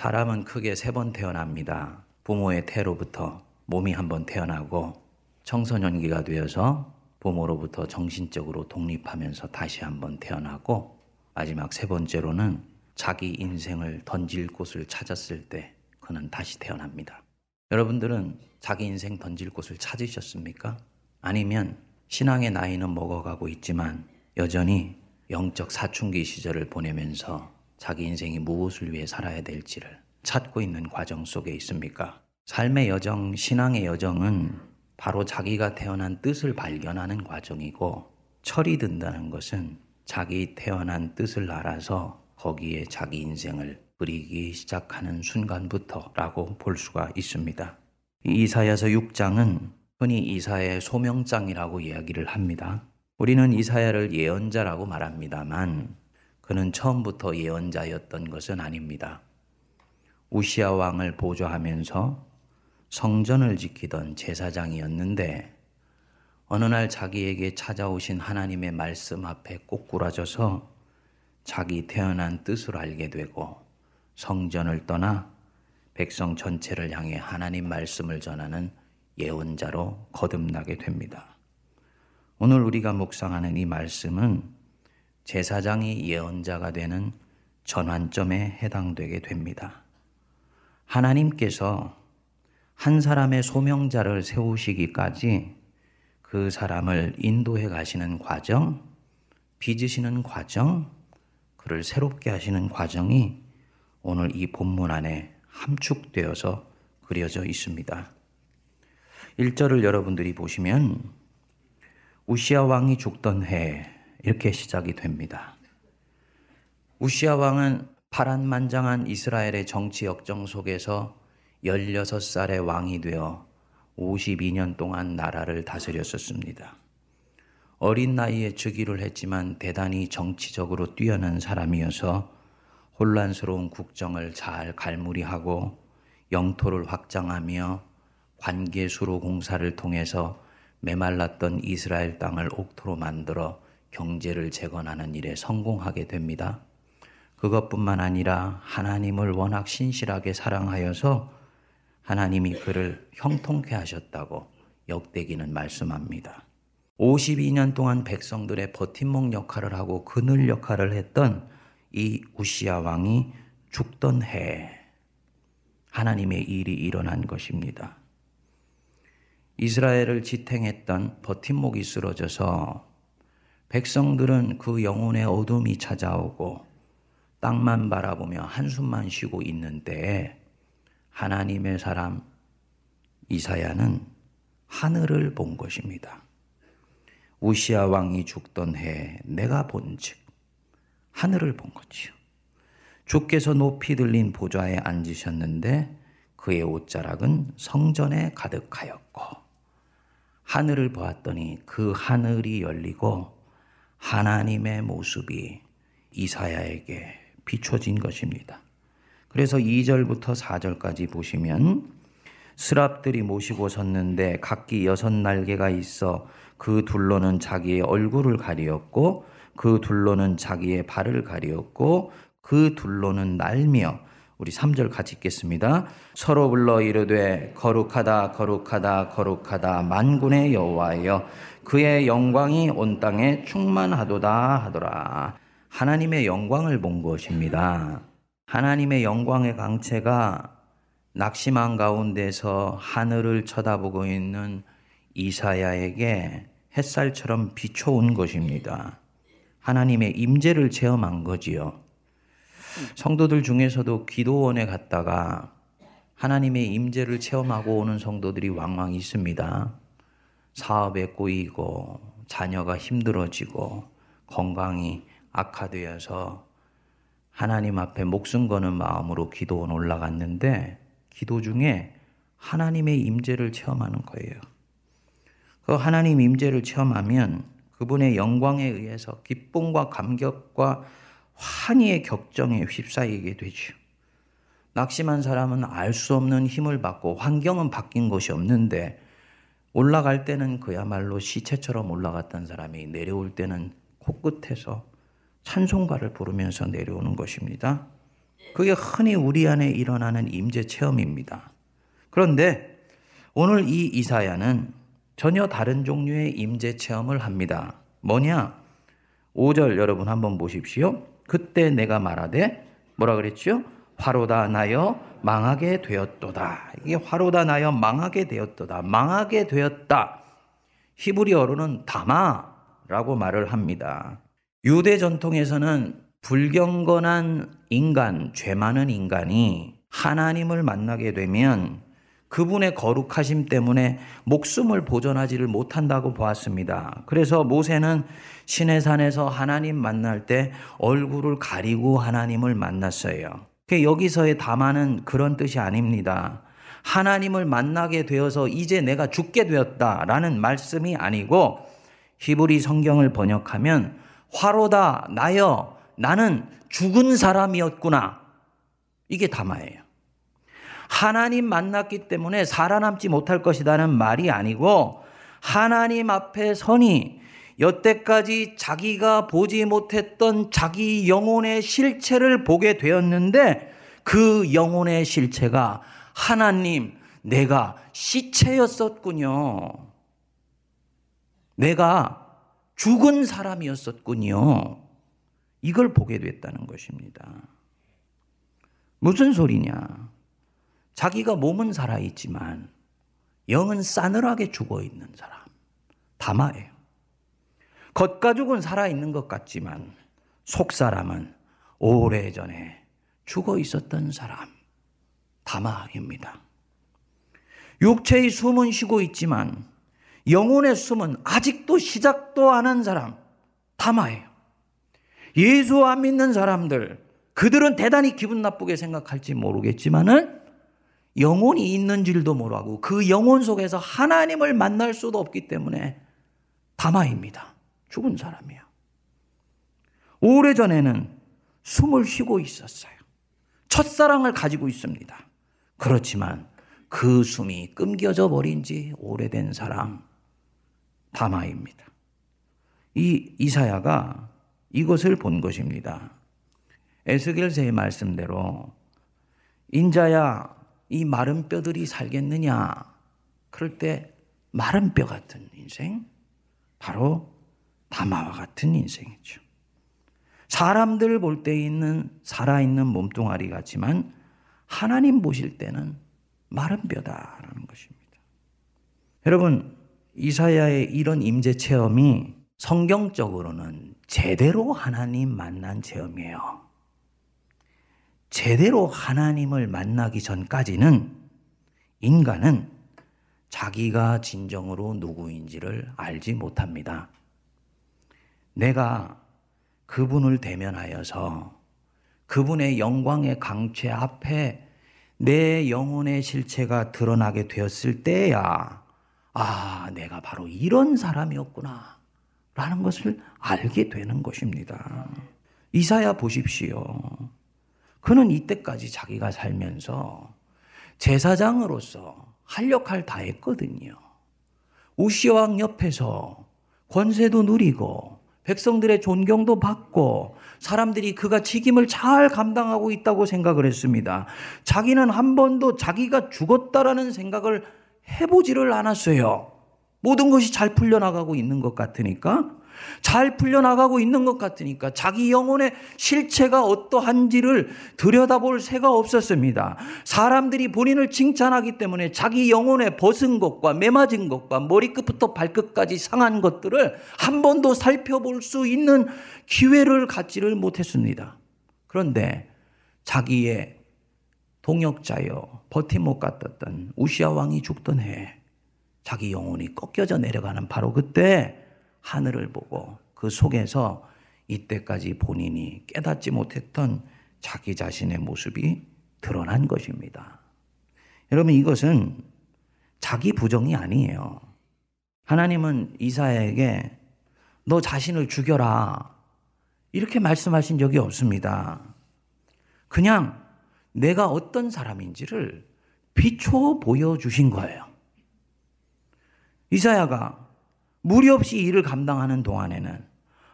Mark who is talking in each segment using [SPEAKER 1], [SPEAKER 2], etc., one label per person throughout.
[SPEAKER 1] 사람은 크게 세 번 태어납니다. 부모의 태로부터 몸이 한 번 태어나고 청소년기가 되어서 부모로부터 정신적으로 독립하면서 다시 한 번 태어나고 마지막 세 번째로는 자기 인생을 던질 곳을 찾았을 때 그는 다시 태어납니다. 여러분들은 자기 인생 던질 곳을 찾으셨습니까? 아니면 신앙의 나이는 먹어가고 있지만 여전히 영적 사춘기 시절을 보내면서 자기 인생이 무엇을 위해 살아야 될지를 찾고 있는 과정 속에 있습니까? 삶의 여정, 신앙의 여정은 바로 자기가 태어난 뜻을 발견하는 과정이고 철이 든다는 것은 자기 태어난 뜻을 알아서 거기에 자기 인생을 그리기 시작하는 순간부터라고 볼 수가 있습니다. 이사야서 6장은 흔히 이사의 소명장이라고 이야기를 합니다. 우리는 이사야를 예언자라고 말합니다만 그는 처음부터 예언자였던 것은 아닙니다. 우시아 왕을 보좌하면서 성전을 지키던 제사장이었는데 어느 날 자기에게 찾아오신 하나님의 말씀 앞에 꼬꾸라져서 자기 태어난 뜻을 알게 되고 성전을 떠나 백성 전체를 향해 하나님 말씀을 전하는 예언자로 거듭나게 됩니다. 오늘 우리가 묵상하는 이 말씀은 제사장이 예언자가 되는 전환점에 해당되게 됩니다. 하나님께서 한 사람의 소명자를 세우시기까지 그 사람을 인도해 가시는 과정, 빚으시는 과정, 그를 새롭게 하시는 과정이 오늘 이 본문 안에 함축되어서 그려져 있습니다. 1절을 여러분들이 보시면 우시아 왕이 죽던 해 이렇게 시작이 됩니다. 우시아 왕은 파란만장한 이스라엘의 정치 역정 속에서 16살의 왕이 되어 52년 동안 나라를 다스렸었습니다. 어린 나이에 즉위를 했지만 대단히 정치적으로 뛰어난 사람이어서 혼란스러운 국정을 잘 갈무리하고 영토를 확장하며 관계 수로 공사를 통해서 메말랐던 이스라엘 땅을 옥토로 만들어 경제를 재건하는 일에 성공하게 됩니다. 그것뿐만 아니라 하나님을 워낙 신실하게 사랑하여서 하나님이 그를 형통케 하셨다고 역대기는 말씀합니다. 52년 동안 백성들의 버팀목 역할을 하고 그늘 역할을 했던 이 우시아 왕이 죽던 해 하나님의 일이 일어난 것입니다. 이스라엘을 지탱했던 버팀목이 쓰러져서 백성들은 그 영혼의 어둠이 찾아오고 땅만 바라보며 한숨만 쉬고 있는데 하나님의 사람 이사야는 하늘을 본 것입니다. 우시아 왕이 죽던 해 내가 본즉 하늘을 본 거지요. 주께서 높이 들린 보좌에 앉으셨는데 그의 옷자락은 성전에 가득하였고 하늘을 보았더니 그 하늘이 열리고 하나님의 모습이 이사야에게 비춰진 것입니다. 그래서 2절부터 4절까지 보시면 스랍들이 모시고 섰는데 각기 여섯 날개가 있어 그 둘로는 자기의 얼굴을 가리었고 그 둘로는 자기의 발을 가리었고 그 둘로는 날며 우리 3절 같이 읽겠습니다. 서로 불러 이르되 거룩하다 거룩하다 거룩하다 만군의 여호와여 그의 영광이 온 땅에 충만하도다 하더라. 하나님의 영광을 본 것입니다. 하나님의 영광의 강체가 낙심한 가운데서 하늘을 쳐다보고 있는 이사야에게 햇살처럼 비춰온 것입니다. 하나님의 임재를 체험한 거지요. 성도들 중에서도 기도원에 갔다가 하나님의 임재를 체험하고 오는 성도들이 왕왕 있습니다. 사업에 꼬이고 자녀가 힘들어지고 건강이 악화되어서 하나님 앞에 목숨 거는 마음으로 기도원 올라갔는데 기도 중에 하나님의 임재를 체험하는 거예요. 그 하나님 임재를 체험하면 그분의 영광에 의해서 기쁨과 감격과 환희의 격정에 휩싸이게 되죠. 낙심한 사람은 알 수 없는 힘을 받고 환경은 바뀐 것이 없는데 올라갈 때는 그야말로 시체처럼 올라갔던 사람이 내려올 때는 코끝에서 찬송가를 부르면서 내려오는 것입니다. 그게 흔히 우리 안에 일어나는 임재 체험입니다. 그런데 오늘 이 이사야는 전혀 다른 종류의 임재 체험을 합니다. 뭐냐? 5절 여러분 한번 보십시오. 그때 내가 말하되 뭐라 그랬죠? 화로다 나여 망하게 되었도다. 이게 화로 다 나여 망하게 되었도다. 망하게 되었다. 히브리어로는 다마라고 말을 합니다. 유대 전통에서는 불경건한 인간, 죄 많은 인간이 하나님을 만나게 되면 그분의 거룩하심 때문에 목숨을 보존하지를 못한다고 보았습니다. 그래서 모세는 신의 산에서 하나님 만날 때 얼굴을 가리고 하나님을 만났어요. 여기서의 담화는 그런 뜻이 아닙니다. 하나님을 만나게 되어서 이제 내가 죽게 되었다라는 말씀이 아니고 히브리 성경을 번역하면 화로다 나여 나는 죽은 사람이었구나. 이게 담화예요. 하나님 만났기 때문에 살아남지 못할 것이라는 말이 아니고 하나님 앞에 서니 여태까지 자기가 보지 못했던 자기 영혼의 실체를 보게 되었는데 그 영혼의 실체가 하나님, 내가 시체였었군요. 내가 죽은 사람이었었군요. 이걸 보게 됐다는 것입니다. 무슨 소리냐? 자기가 몸은 살아있지만 영은 싸늘하게 죽어 있는 사람. 다마예요. 겉가죽은 살아있는 것 같지만 속 사람은 오래전에 죽어 있었던 사람. 다마입니다. 육체의 숨은 쉬고 있지만 영혼의 숨은 아직도 시작도 안 한 사람. 다마예요. 예수 안 믿는 사람들, 그들은 대단히 기분 나쁘게 생각할지 모르겠지만은 영혼이 있는 줄도 모르고 그 영혼 속에서 하나님을 만날 수도 없기 때문에 다마입니다. 죽은 사람이야. 오래전에는 숨을 쉬고 있었어요. 첫사랑을 가지고 있습니다. 그렇지만 그 숨이 끊겨져 버린 지 오래된 사람, 다마입니다. 이 이사야가 이것을 본 것입니다. 에스겔서의 말씀대로 인자야 이 마른 뼈들이 살겠느냐? 그럴 때 마른 뼈 같은 인생 바로 다마와 같은 인생이죠. 사람들 볼 때 있는 살아있는 몸뚱아리 같지만 하나님 보실 때는 마른 뼈다라는 것입니다. 여러분 이사야의 이런 임재 체험이 성경적으로는 제대로 하나님 만난 체험이에요. 제대로 하나님을 만나기 전까지는 인간은 자기가 진정으로 누구인지를 알지 못합니다. 내가 그분을 대면하여서 그분의 영광의 강체 앞에 내 영혼의 실체가 드러나게 되었을 때야, 아, 내가 바로 이런 사람이었구나. 라는 것을 알게 되는 것입니다. 이사야 보십시오. 그는 이때까지 자기가 살면서 제사장으로서 할 역할 다 했거든요. 우시왕 옆에서 권세도 누리고 백성들의 존경도 받고 사람들이 그가 책임을 잘 감당하고 있다고 생각을 했습니다. 자기는 한 번도 자기가 죽었다라는 생각을 해보지를 않았어요. 모든 것이 잘 풀려나가고 있는 것 같으니까 잘 풀려나가고 있는 것 같으니까 자기 영혼의 실체가 어떠한지를 들여다볼 새가 없었습니다. 사람들이 본인을 칭찬하기 때문에 자기 영혼에 벗은 것과 매맞은 것과 머리끝부터 발끝까지 상한 것들을 한 번도 살펴볼 수 있는 기회를 갖지를 못했습니다. 그런데 자기의 동역자여 버티못 갔던 우시아 왕이 죽던 해 자기 영혼이 꺾여져 내려가는 바로 그때 하늘을 보고 그 속에서 이때까지 본인이 깨닫지 못했던 자기 자신의 모습이 드러난 것입니다. 여러분 이것은 자기 부정이 아니에요. 하나님은 이사야에게 너 자신을 죽여라. 이렇게 말씀하신 적이 없습니다. 그냥 내가 어떤 사람인지를 비춰 보여주신 거예요. 이사야가 무리 없이 일을 감당하는 동안에는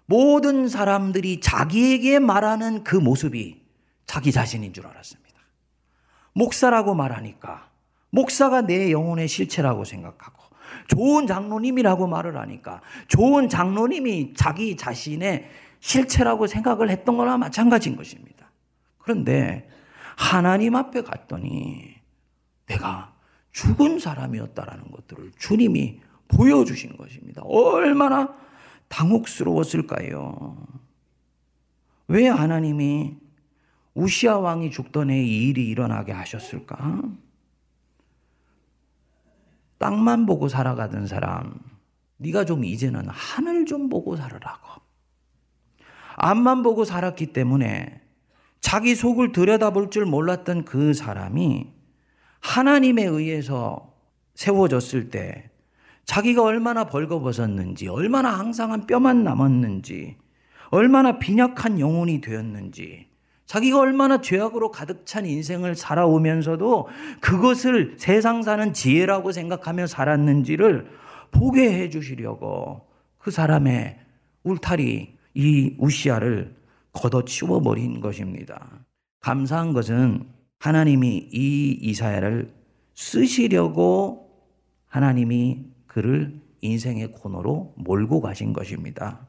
[SPEAKER 1] 모든 사람들이 자기에게 말하는 그 모습이 자기 자신인 줄 알았습니다. 목사라고 말하니까 목사가 내 영혼의 실체라고 생각하고 좋은 장로님이라고 말을 하니까 좋은 장로님이 자기 자신의 실체라고 생각을 했던 거나 마찬가지인 것입니다. 그런데 하나님 앞에 갔더니 내가 죽은 사람이었다라는 것들을 주님이 보여주신 것입니다. 얼마나 당혹스러웠을까요? 왜 하나님이 우시아 왕이 죽던 해이 일이 일어나게 하셨을까? 땅만 보고 살아가던 사람, 네가 좀 이제는 하늘 좀 보고 살으라고. 앞만 보고 살았기 때문에 자기 속을 들여다볼 줄 몰랐던 그 사람이 하나님에 의해서 세워졌을 때 자기가 얼마나 벌거벗었는지, 얼마나 항상한 뼈만 남았는지, 얼마나 빈약한 영혼이 되었는지, 자기가 얼마나 죄악으로 가득 찬 인생을 살아오면서도 그것을 세상 사는 지혜라고 생각하며 살았는지를 보게 해 주시려고 그 사람의 울타리 이 우시아를 걷어치워 버린 것입니다. 감사한 것은 하나님이 이 이사야를 쓰시려고 하나님이 그를 인생의 코너로 몰고 가신 것입니다.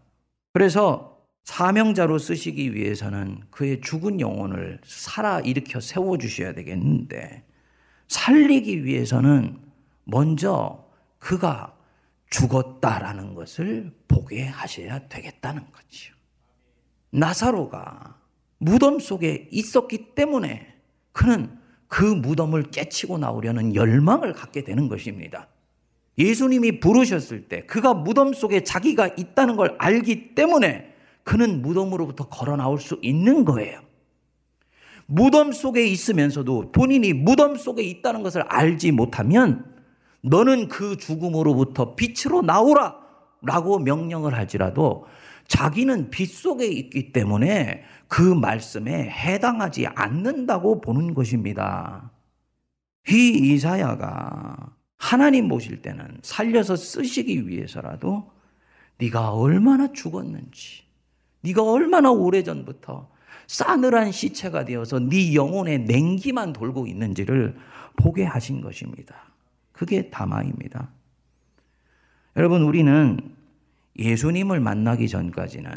[SPEAKER 1] 그래서 사명자로 쓰시기 위해서는 그의 죽은 영혼을 살아 일으켜 세워 주셔야 되겠는데 살리기 위해서는 먼저 그가 죽었다라는 것을 보게 하셔야 되겠다는 거지요. 나사로가 무덤 속에 있었기 때문에 그는 그 무덤을 깨치고 나오려는 열망을 갖게 되는 것입니다. 예수님이 부르셨을 때 그가 무덤 속에 자기가 있다는 걸 알기 때문에 그는 무덤으로부터 걸어 나올 수 있는 거예요. 무덤 속에 있으면서도 본인이 무덤 속에 있다는 것을 알지 못하면 너는 그 죽음으로부터 빛으로 나오라 라고 명령을 할지라도 자기는 빛 속에 있기 때문에 그 말씀에 해당하지 않는다고 보는 것입니다. 이 이사야가 하나님 보실 때는 살려서 쓰시기 위해서라도 네가 얼마나 죽었는지 네가 얼마나 오래전부터 싸늘한 시체가 되어서 네 영혼의 냉기만 돌고 있는지를 보게 하신 것입니다. 그게 담화입니다. 여러분 우리는 예수님을 만나기 전까지는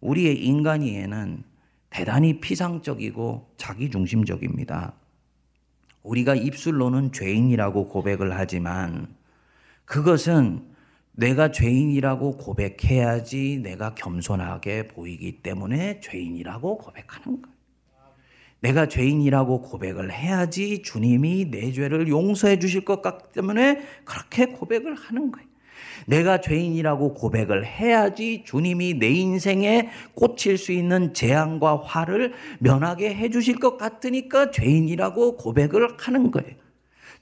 [SPEAKER 1] 우리의 인간이에는 대단히 피상적이고 자기중심적입니다. 우리가 입술로는 죄인이라고 고백을 하지만 그것은 내가 죄인이라고 고백해야지 내가 겸손하게 보이기 때문에 죄인이라고 고백하는 거예요. 내가 죄인이라고 고백을 해야지 주님이 내 죄를 용서해 주실 것 같기 때문에 그렇게 고백을 하는 거예요. 내가 죄인이라고 고백을 해야지 주님이 내 인생에 꽂힐 수 있는 재앙과 화를 면하게 해 주실 것 같으니까 죄인이라고 고백을 하는 거예요.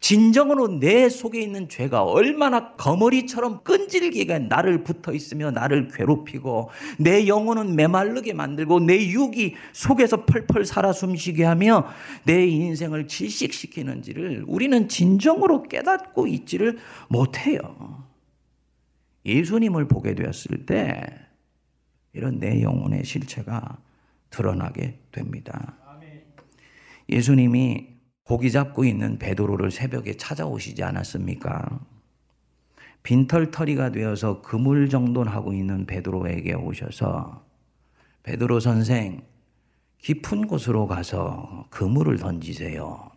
[SPEAKER 1] 진정으로 내 속에 있는 죄가 얼마나 거머리처럼 끈질기게 나를 붙어 있으며 나를 괴롭히고 내 영혼은 메말르게 만들고 내 육이 속에서 펄펄 살아 숨쉬게 하며 내 인생을 질식시키는지를 우리는 진정으로 깨닫고 있지를 못해요. 예수님을 보게 되었을 때 이런 내 영혼의 실체가 드러나게 됩니다. 예수님이 고기 잡고 있는 베드로를 새벽에 찾아오시지 않았습니까? 빈털터리가 되어서 그물 정돈하고 있는 베드로에게 오셔서 베드로 선생 깊은 곳으로 가서 그물을 던지세요.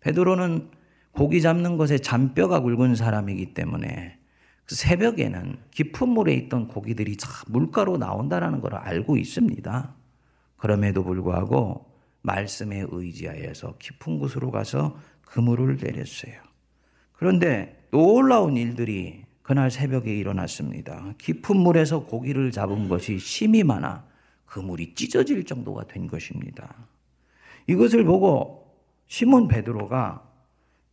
[SPEAKER 1] 베드로는 고기 잡는 것에 잔뼈가 굵은 사람이기 때문에 그 새벽에는 깊은 물에 있던 고기들이 물가로 나온다라는 걸 알고 있습니다. 그럼에도 불구하고 말씀에 의지하여서 깊은 곳으로 가서 그물을 내렸어요. 그런데 놀라운 일들이 그날 새벽에 일어났습니다. 깊은 물에서 고기를 잡은 것이 심이 많아 그물이 찢어질 정도가 된 것입니다. 이것을 보고 시몬 베드로가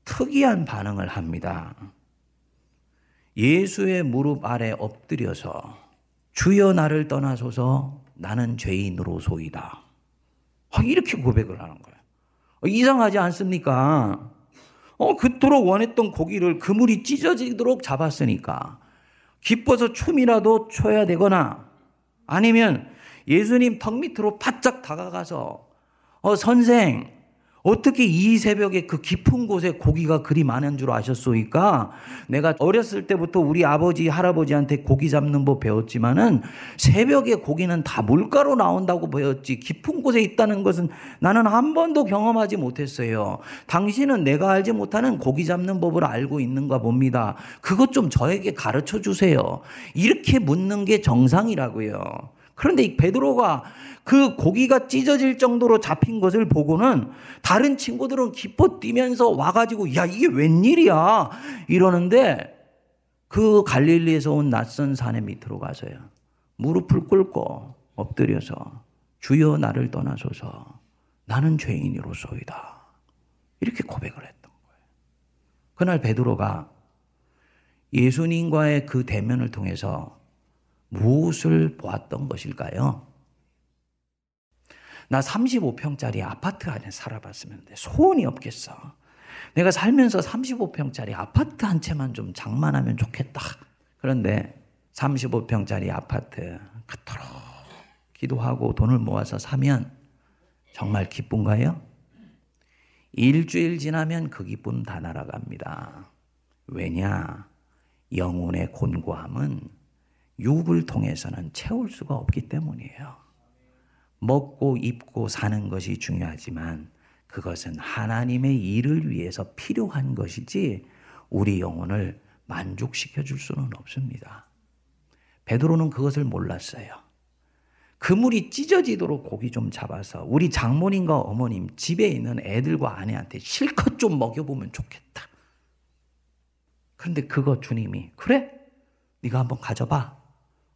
[SPEAKER 1] 특이한 반응을 합니다. 예수의 무릎 아래 엎드려서 주여 나를 떠나소서 나는 죄인으로소이다. 이렇게 고백을 하는 거예요. 어, 이상하지 않습니까? 어, 그토록 원했던 고기를 그물이 찢어지도록 잡았으니까 기뻐서 춤이라도 춰야 되거나 아니면 예수님 턱 밑으로 바짝 다가가서 어 선생 어떻게 이 새벽에 그 깊은 곳에 고기가 그리 많은 줄 아셨소이까? 내가 어렸을 때부터 우리 아버지, 할아버지한테 고기 잡는 법 배웠지만은 새벽에 고기는 다 물가로 나온다고 배웠지. 깊은 곳에 있다는 것은 나는 한 번도 경험하지 못했어요. 당신은 내가 알지 못하는 고기 잡는 법을 알고 있는가 봅니다. 그것 좀 저에게 가르쳐 주세요. 이렇게 묻는 게 정상이라고요. 그런데 이 베드로가 그 고기가 찢어질 정도로 잡힌 것을 보고는 다른 친구들은 기뻐 뛰면서 와가지고 야 이게 웬일이야? 이러는데 그 갈릴리에서 온 낯선 산의 밑으로 가서요. 무릎을 꿇고 엎드려서 주여 나를 떠나소서. 나는 죄인이로소이다. 이렇게 고백을 했던 거예요. 그날 베드로가 예수님과의 그 대면을 통해서 무엇을 보았던 것일까요? 나 35평짜리 아파트 안에 살아봤으면 돼. 소원이 없겠어. 내가 살면서 35평짜리 아파트 한 채만 좀 장만하면 좋겠다. 그런데 35평짜리 아파트 그토록 기도하고 돈을 모아서 사면 정말 기쁜가요? 일주일 지나면 그 기쁨 다 날아갑니다. 왜냐? 영혼의 곤고함은 육을 통해서는 채울 수가 없기 때문이에요. 먹고 입고 사는 것이 중요하지만 그것은 하나님의 일을 위해서 필요한 것이지 우리 영혼을 만족시켜 줄 수는 없습니다. 베드로는 그것을 몰랐어요. 그물이 찢어지도록 고기 좀 잡아서 우리 장모님과 어머님 집에 있는 애들과 아내한테 실컷 좀 먹여보면 좋겠다. 그런데 그거 주님이 그래? 네가 한번 가져봐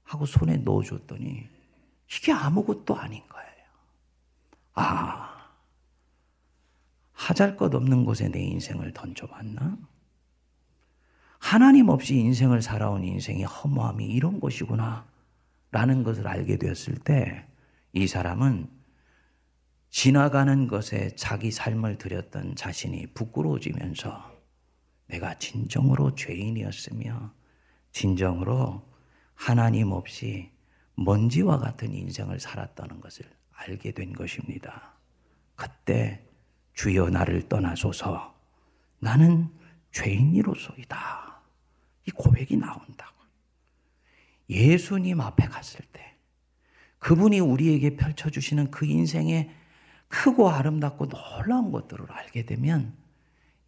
[SPEAKER 1] 하고 손에 넣어줬더니 이게 아무것도 아닌 거예요. 아, 하잘 것 없는 곳에 내 인생을 던져봤나? 하나님 없이 인생을 살아온 인생의 허무함이 이런 것이구나. 라는 것을 알게 되었을 때 이 사람은 지나가는 것에 자기 삶을 들였던 자신이 부끄러워지면서 내가 진정으로 죄인이었으며 진정으로 하나님 없이 먼지와 같은 인생을 살았다는 것을 알게 된 것입니다. 그때 주여 나를 떠나소서 나는 죄인이로소이다. 이 고백이 나온다고. 예수님 앞에 갔을 때 그분이 우리에게 펼쳐주시는 그 인생의 크고 아름답고 놀라운 것들을 알게 되면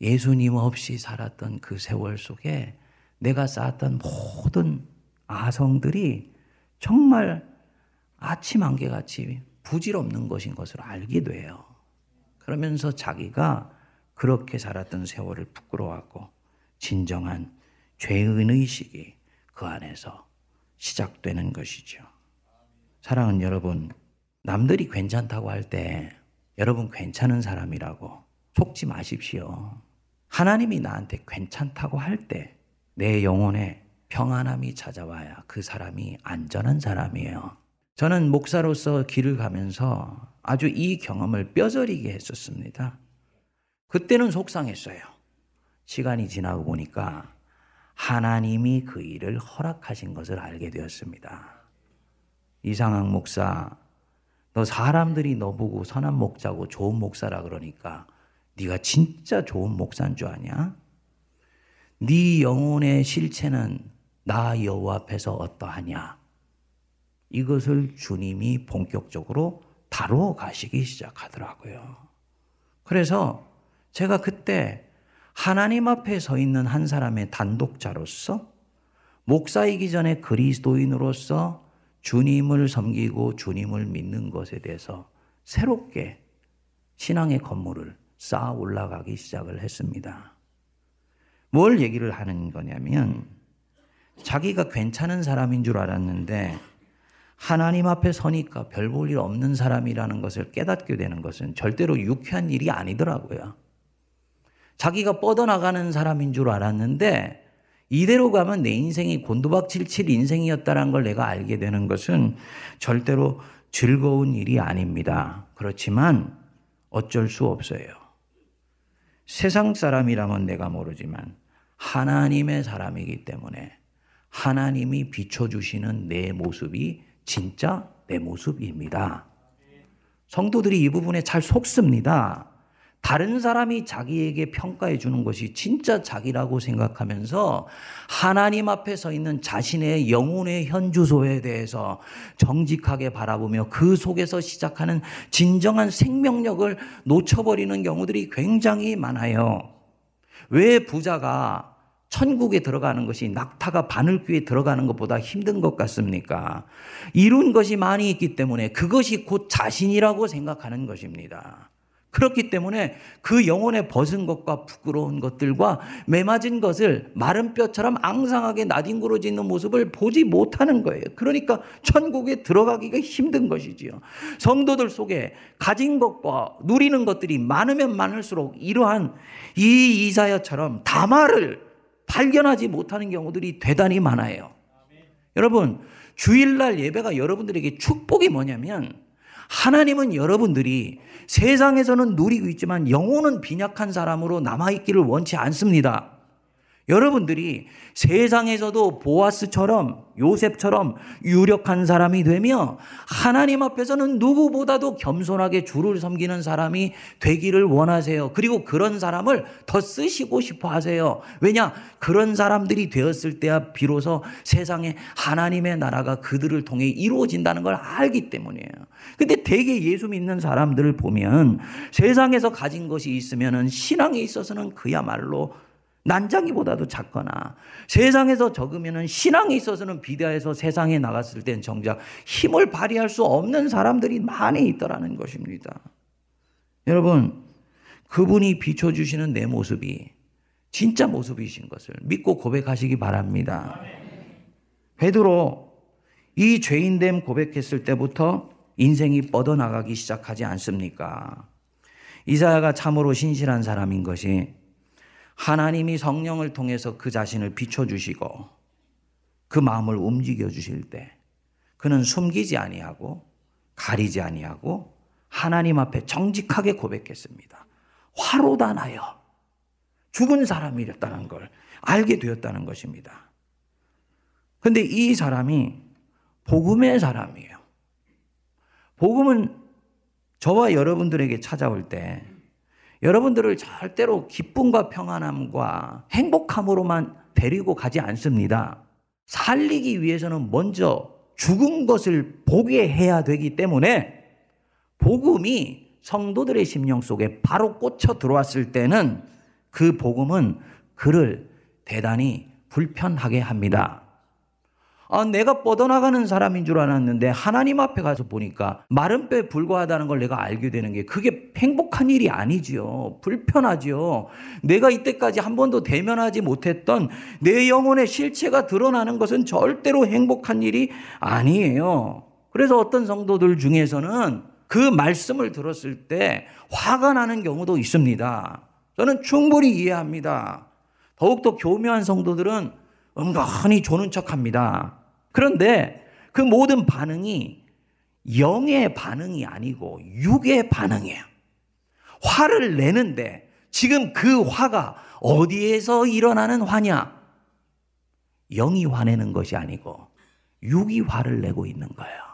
[SPEAKER 1] 예수님 없이 살았던 그 세월 속에 내가 쌓았던 모든 아성들이 정말 아침 안개같이 부질없는 것인 것을 알게 돼요. 그러면서 자기가 그렇게 살았던 세월을 부끄러워하고 진정한 죄의식이 그 안에서 시작되는 것이죠. 사랑하는 여러분, 남들이 괜찮다고 할 때 여러분 괜찮은 사람이라고 속지 마십시오. 하나님이 나한테 괜찮다고 할 때 내 영혼에 평안함이 찾아와야 그 사람이 안전한 사람이에요. 저는 목사로서 길을 가면서 아주 이 경험을 뼈저리게 했었습니다. 그때는 속상했어요. 시간이 지나고 보니까 하나님이 그 일을 허락하신 것을 알게 되었습니다. 이상학 목사, 너 사람들이 너 보고 선한 목자고 좋은 목사라 그러니까 네가 진짜 좋은 목사인 줄 아냐? 네 영혼의 실체는 나 여호와 앞에서 어떠하냐? 이것을 주님이 본격적으로 다루어 가시기 시작하더라고요. 그래서 제가 그때 하나님 앞에 서 있는 한 사람의 단독자로서 목사이기 전에 그리스도인으로서 주님을 섬기고 주님을 믿는 것에 대해서 새롭게 신앙의 건물을 쌓아 올라가기 시작을 했습니다. 뭘 얘기를 하는 거냐면 자기가 괜찮은 사람인 줄 알았는데 하나님 앞에 서니까 별 볼 일 없는 사람이라는 것을 깨닫게 되는 것은 절대로 유쾌한 일이 아니더라고요. 자기가 뻗어나가는 사람인 줄 알았는데 이대로 가면 내 인생이 곤두박질칠 인생이었다는 걸 내가 알게 되는 것은 절대로 즐거운 일이 아닙니다. 그렇지만 어쩔 수 없어요. 세상 사람이라면 내가 모르지만 하나님의 사람이기 때문에 하나님이 비춰주시는 내 모습이 진짜 내 모습입니다. 성도들이 이 부분에 잘 속습니다. 다른 사람이 자기에게 평가해 주는 것이 진짜 자기라고 생각하면서 하나님 앞에 서 있는 자신의 영혼의 현주소에 대해서 정직하게 바라보며 그 속에서 시작하는 진정한 생명력을 놓쳐버리는 경우들이 굉장히 많아요. 왜 부자가 천국에 들어가는 것이 낙타가 바늘귀에 들어가는 것보다 힘든 것 같습니까? 이룬 것이 많이 있기 때문에 그것이 곧 자신이라고 생각하는 것입니다. 그렇기 때문에 그 영혼에 벗은 것과 부끄러운 것들과 매맞은 것을 마른 뼈처럼 앙상하게 나뒹굴어지는 모습을 보지 못하는 거예요. 그러니까 천국에 들어가기가 힘든 것이지요. 성도들 속에 가진 것과 누리는 것들이 많으면 많을수록 이러한 이 이사야처럼 다마를 발견하지 못하는 경우들이 대단히 많아요. 여러분, 주일날 예배가 여러분들에게 축복이 뭐냐면 하나님은 여러분들이 세상에서는 누리고 있지만 영혼은 빈약한 사람으로 남아있기를 원치 않습니다. 여러분들이 세상에서도 보아스처럼 요셉처럼 유력한 사람이 되며 하나님 앞에서는 누구보다도 겸손하게 주를 섬기는 사람이 되기를 원하세요. 그리고 그런 사람을 더 쓰시고 싶어 하세요. 왜냐? 그런 사람들이 되었을 때야 비로소 세상에 하나님의 나라가 그들을 통해 이루어진다는 걸 알기 때문이에요. 근데 대개 예수 믿는 사람들을 보면 세상에서 가진 것이 있으면은 신앙에 있어서는 그야말로 난장이보다도 작거나 세상에서 적으면 신앙에 있어서는 비대해서 세상에 나갔을 땐 정작 힘을 발휘할 수 없는 사람들이 많이 있더라는 것입니다. 여러분, 그분이 비춰주시는 내 모습이 진짜 모습이신 것을 믿고 고백하시기 바랍니다. 베드로 이 죄인됨 고백했을 때부터 인생이 뻗어나가기 시작하지 않습니까? 이사야가 참으로 신실한 사람인 것이 하나님이 성령을 통해서 그 자신을 비춰주시고 그 마음을 움직여 주실 때 그는 숨기지 아니하고 가리지 아니하고 하나님 앞에 정직하게 고백했습니다. 화로다 나여 죽은 사람이었다는 걸 알게 되었다는 것입니다. 근데 이 사람이 복음의 사람이에요. 복음은 저와 여러분들에게 찾아올 때 여러분들을 절대로 기쁨과 평안함과 행복함으로만 데리고 가지 않습니다. 살리기 위해서는 먼저 죽은 것을 보게 해야 되기 때문에 복음이 성도들의 심령 속에 바로 꽂혀 들어왔을 때는 그 복음은 그를 대단히 불편하게 합니다. 아, 내가 뻗어나가는 사람인 줄 알았는데 하나님 앞에 가서 보니까 마른 뼈에 불과하다는 걸 내가 알게 되는 게 그게 행복한 일이 아니지요. 불편하지요. 내가 이때까지 한 번도 대면하지 못했던 내 영혼의 실체가 드러나는 것은 절대로 행복한 일이 아니에요. 그래서 어떤 성도들 중에서는 그 말씀을 들었을 때 화가 나는 경우도 있습니다. 저는 충분히 이해합니다. 더욱더 교묘한 성도들은 은근히 조는 척 합니다. 그런데 그 모든 반응이 영의 반응이 아니고 육의 반응이에요. 화를 내는데 지금 그 화가 어디에서 일어나는 화냐? 영이 화내는 것이 아니고 육이 화를 내고 있는 거예요.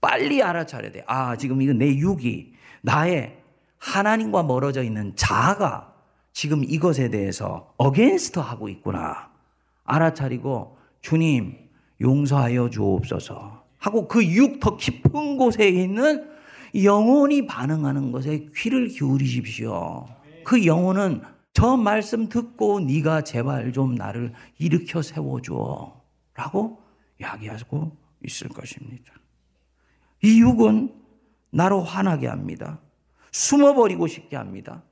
[SPEAKER 1] 빨리 알아차려야 돼. 아, 지금 이거 내 육이 나의 하나님과 멀어져 있는 자아가 지금 이것에 대해서 against 하고 있구나. 알아차리고 주님 용서하여 주옵소서 하고 그 육 더 깊은 곳에 있는 영혼이 반응하는 것에 귀를 기울이십시오. 그 영혼은 저 말씀 듣고 네가 제발 좀 나를 일으켜 세워줘 라고 이야기하고 있을 것입니다. 이 육은 나로 화나게 합니다. 숨어버리고 싶게 합니다.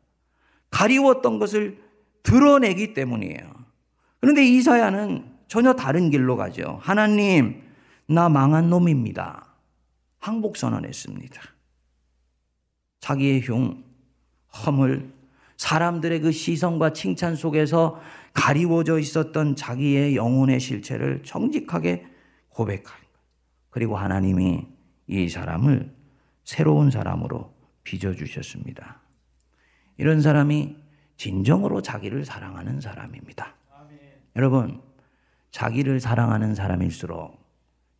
[SPEAKER 1] 가리웠던 것을 드러내기 때문이에요. 그런데 이사야는 전혀 다른 길로 가죠. 하나님, 나 망한 놈입니다. 항복 선언했습니다. 자기의 흉, 허물, 사람들의 그 시선과 칭찬 속에서 가리워져 있었던 자기의 영혼의 실체를 정직하게 고백한 그리고 하나님이 이 사람을 새로운 사람으로 빚어주셨습니다. 이런 사람이 진정으로 자기를 사랑하는 사람입니다. 여러분, 자기를 사랑하는 사람일수록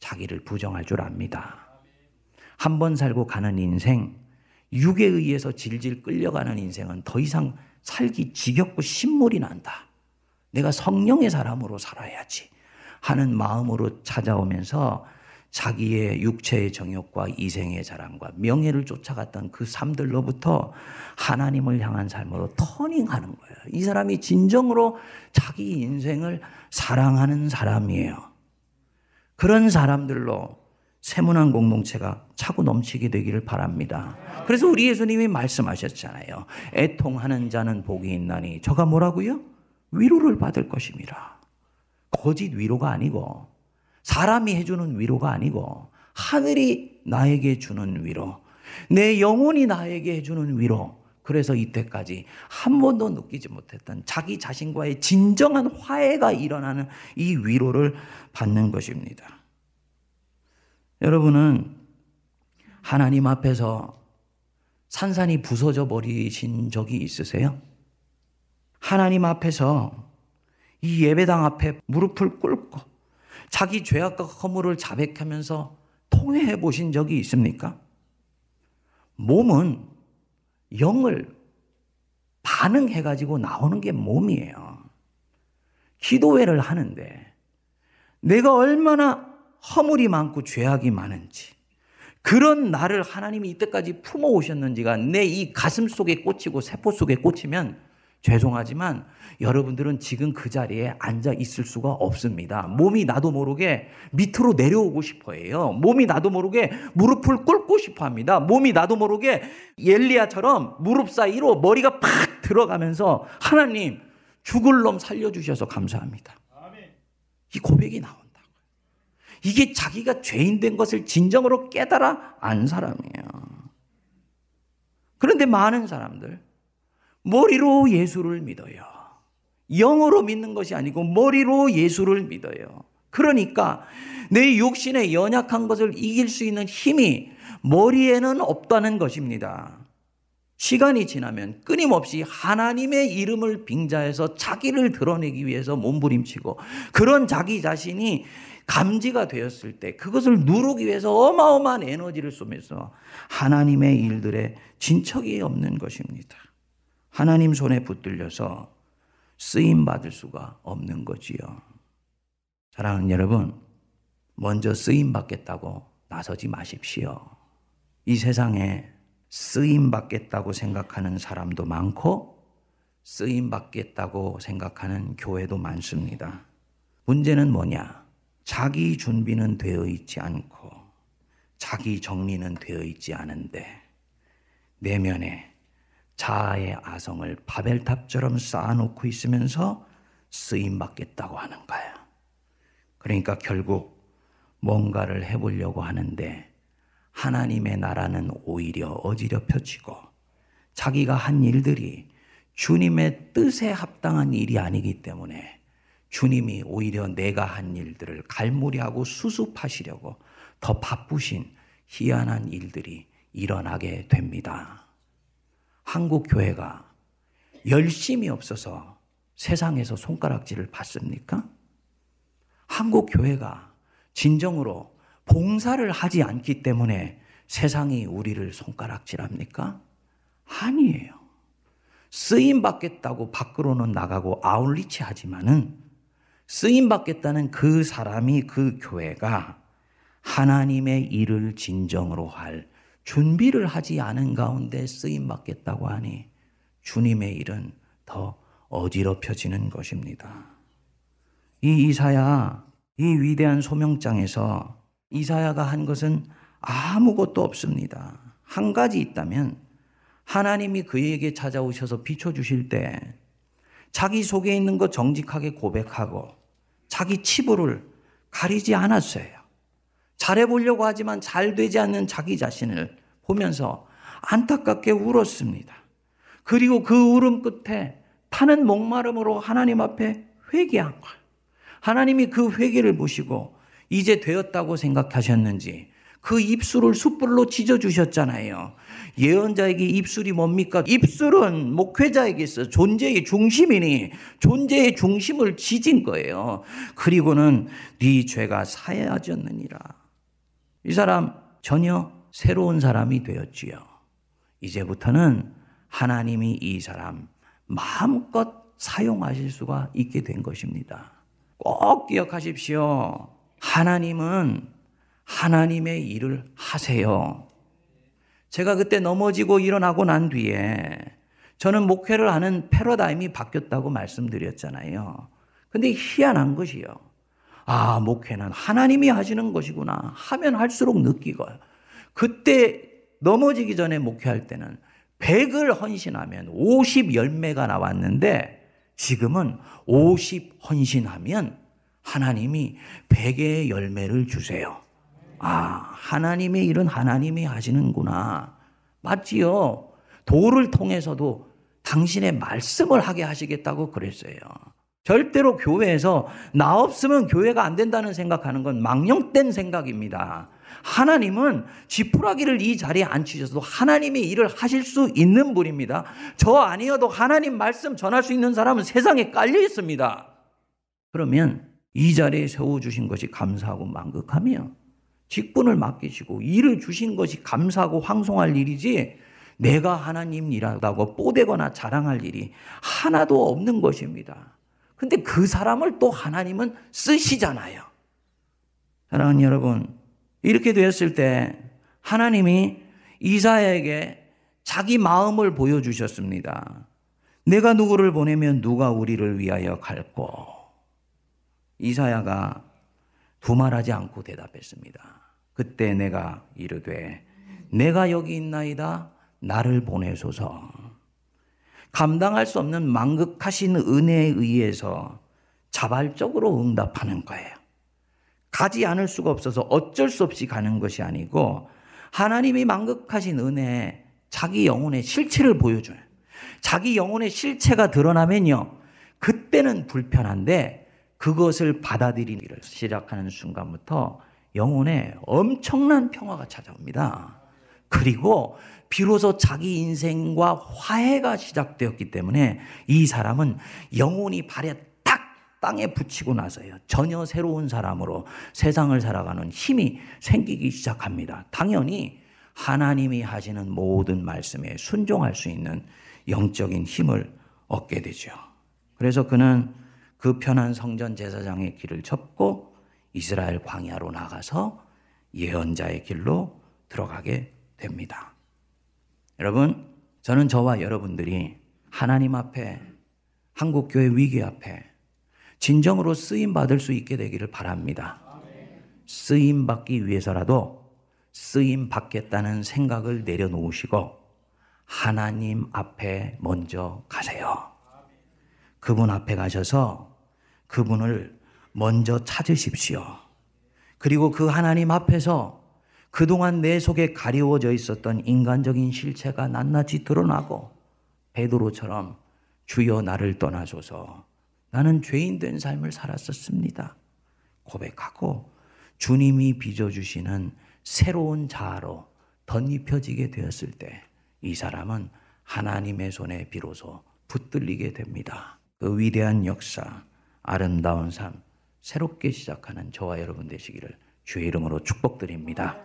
[SPEAKER 1] 자기를 부정할 줄 압니다. 한 번 살고 가는 인생, 육에 의해서 질질 끌려가는 인생은 더 이상 살기 지겹고 신물이 난다. 내가 성령의 사람으로 살아야지 하는 마음으로 찾아오면서 자기의 육체의 정욕과 이생의 자랑과 명예를 쫓아갔던 그 삶들로부터 하나님을 향한 삶으로 터닝하는 거예요. 이 사람이 진정으로 자기 인생을 사랑하는 사람이에요. 그런 사람들로 세문한 공동체가 차고 넘치게 되기를 바랍니다. 그래서 우리 예수님이 말씀하셨잖아요. 애통하는 자는 복이 있나니 저가 뭐라고요? 위로를 받을 것입니다. 거짓 위로가 아니고 사람이 해주는 위로가 아니고 하늘이 나에게 주는 위로, 내 영혼이 나에게 해주는 위로. 그래서 이때까지 한 번도 느끼지 못했던 자기 자신과의 진정한 화해가 일어나는 이 위로를 받는 것입니다. 여러분은 하나님 앞에서 산산이 부서져 버리신 적이 있으세요? 하나님 앞에서 이 예배당 앞에 무릎을 꿇고 자기 죄악과 허물을 자백하면서 통회해 보신 적이 있습니까? 몸은 영을 반응해 가지고 나오는 게 몸이에요. 기도회를 하는데 내가 얼마나 허물이 많고 죄악이 많은지 그런 나를 하나님이 이때까지 품어 오셨는지가 내 이 가슴 속에 꽂히고 세포 속에 꽂히면 죄송하지만 여러분들은 지금 그 자리에 앉아 있을 수가 없습니다. 몸이 나도 모르게 밑으로 내려오고 싶어 해요. 몸이 나도 모르게 무릎을 꿇고 싶어 합니다. 몸이 나도 모르게 엘리야처럼 무릎 사이로 머리가 팍 들어가면서 하나님 죽을 놈 살려주셔서 감사합니다. 이 고백이 나온다고요. 이게 자기가 죄인 된 것을 진정으로 깨달아 안 사람이에요. 그런데 많은 사람들, 머리로 예수를 믿어요. 영어로 믿는 것이 아니고 머리로 예수를 믿어요. 그러니까 내 육신의 연약한 것을 이길 수 있는 힘이 머리에는 없다는 것입니다. 시간이 지나면 끊임없이 하나님의 이름을 빙자해서 자기를 드러내기 위해서 몸부림치고 그런 자기 자신이 감지가 되었을 때 그것을 누르기 위해서 어마어마한 에너지를 쏘면서 하나님의 일들에 진척이 없는 것입니다. 하나님 손에 붙들려서 쓰임 받을 수가 없는 거지요. 사랑하는 여러분, 먼저 쓰임 받겠다고 나서지 마십시오. 이 세상에 쓰임 받겠다고 생각하는 사람도 많고 쓰임 받겠다고 생각하는 교회도 많습니다. 문제는 뭐냐? 자기 준비는 되어 있지 않고 자기 정리는 되어 있지 않은데 내면에 자아의 아성을 바벨탑처럼 쌓아놓고 있으면서 쓰임 받겠다고 하는 거야. 그러니까 결국 뭔가를 해보려고 하는데 하나님의 나라는 오히려 어지럽혀지고 자기가 한 일들이 주님의 뜻에 합당한 일이 아니기 때문에 주님이 오히려 내가 한 일들을 갈무리하고 수습하시려고 더 바쁘신 희한한 일들이 일어나게 됩니다. 한국 교회가 열심이 없어서 세상에서 손가락질을 받습니까? 한국 교회가 진정으로 봉사를 하지 않기 때문에 세상이 우리를 손가락질합니까? 아니에요. 쓰임 받겠다고 밖으로는 나가고 아울리치 하지만은 쓰임 받겠다는 그 사람이 그 교회가 하나님의 일을 진정으로 할 준비를 하지 않은 가운데 쓰임 받겠다고 하니 주님의 일은 더 어지럽혀지는 것입니다. 이 이사야, 이 위대한 소명장에서 이사야가 한 것은 아무것도 없습니다. 한 가지 있다면 하나님이 그에게 찾아오셔서 비춰주실 때 자기 속에 있는 것 정직하게 고백하고 자기 치부를 가리지 않았어요. 잘해보려고 하지만 잘 되지 않는 자기 자신을 보면서 안타깝게 울었습니다. 그리고 그 울음 끝에 타는 목마름으로 하나님 앞에 회개한 거예요. 하나님이 그 회개를 보시고 이제 되었다고 생각하셨는지 그 입술을 숯불로 찢어 주셨잖아요. 예언자에게 입술이 뭡니까? 입술은 목회자에게 있어 존재의 중심이니 존재의 중심을 지진 거예요. 그리고는 네 죄가 사야졌느니라. 이 사람 전혀 새로운 사람이 되었지요. 이제부터는 하나님이 이 사람 마음껏 사용하실 수가 있게 된 것입니다. 꼭 기억하십시오. 하나님은 하나님의 일을 하세요. 제가 그때 넘어지고 일어나고 난 뒤에 저는 목회를 하는 패러다임이 바뀌었다고 말씀드렸잖아요. 근데 희한한 것이요. 아, 목회는 하나님이 하시는 것이구나. 하면 할수록 느끼고. 그때 넘어지기 전에 목회할 때는 100을 헌신하면 50 열매가 나왔는데 지금은 50 헌신하면 하나님이 100의 열매를 주세요. 아, 하나님의 일은 하나님이 하시는구나. 맞지요? 도를 통해서도 당신의 말씀을 하게 하시겠다고 그랬어요. 절대로 교회에서 나 없으면 교회가 안 된다는 생각하는 건 망령된 생각입니다. 하나님은 지푸라기를 이 자리에 앉히셔도 하나님의 일을 하실 수 있는 분입니다. 저 아니어도 하나님 말씀 전할 수 있는 사람은 세상에 깔려 있습니다. 그러면 이 자리에 세워주신 것이 감사하고 만극하며 직분을 맡기시고 일을 주신 것이 감사하고 황송할 일이지 내가 하나님 일하다고 뽀대거나 자랑할 일이 하나도 없는 것입니다. 근데 그 사람을 또 하나님은 쓰시잖아요. 사랑하는 여러분, 이렇게 되었을 때 하나님이 이사야에게 자기 마음을 보여주셨습니다. 내가 누구를 보내면 누가 우리를 위하여 갈고 이사야가 두말하지 않고 대답했습니다. 그때 내가 이르되 내가 여기 있나이다 나를 보내소서 감당할 수 없는 망극하신 은혜에 의해서 자발적으로 응답하는 거예요. 가지 않을 수가 없어서 어쩔 수 없이 가는 것이 아니고 하나님이 망극하신 은혜에 자기 영혼의 실체를 보여줘요. 자기 영혼의 실체가 드러나면요. 그때는 불편한데 그것을 받아들이기를 시작하는 순간부터 영혼에 엄청난 평화가 찾아옵니다. 그리고 비로소 자기 인생과 화해가 시작되었기 때문에 이 사람은 영혼이 발에 딱 땅에 붙이고 나서요. 전혀 새로운 사람으로 세상을 살아가는 힘이 생기기 시작합니다. 당연히 하나님이 하시는 모든 말씀에 순종할 수 있는 영적인 힘을 얻게 되죠. 그래서 그는 그 편한 성전 제사장의 길을 접고 이스라엘 광야로 나가서 예언자의 길로 들어가게 됩니다. 여러분, 저는 저와 여러분들이 하나님 앞에 한국교회 위기 앞에 진정으로 쓰임 받을 수 있게 되기를 바랍니다. 쓰임 받기 위해서라도 쓰임 받겠다는 생각을 내려놓으시고 하나님 앞에 먼저 가세요. 그분 앞에 가셔서 그분을 먼저 찾으십시오. 그리고 그 하나님 앞에서 그동안 내 속에 가리워져 있었던 인간적인 실체가 낱낱이 드러나고 베드로처럼 주여 나를 떠나소서 나는 죄인 된 삶을 살았었습니다. 고백하고 주님이 빚어주시는 새로운 자아로 덧입혀지게 되었을 때 이 사람은 하나님의 손에 비로소 붙들리게 됩니다. 그 위대한 역사, 아름다운 삶, 새롭게 시작하는 저와 여러분 되시기를 주의 이름으로 축복드립니다.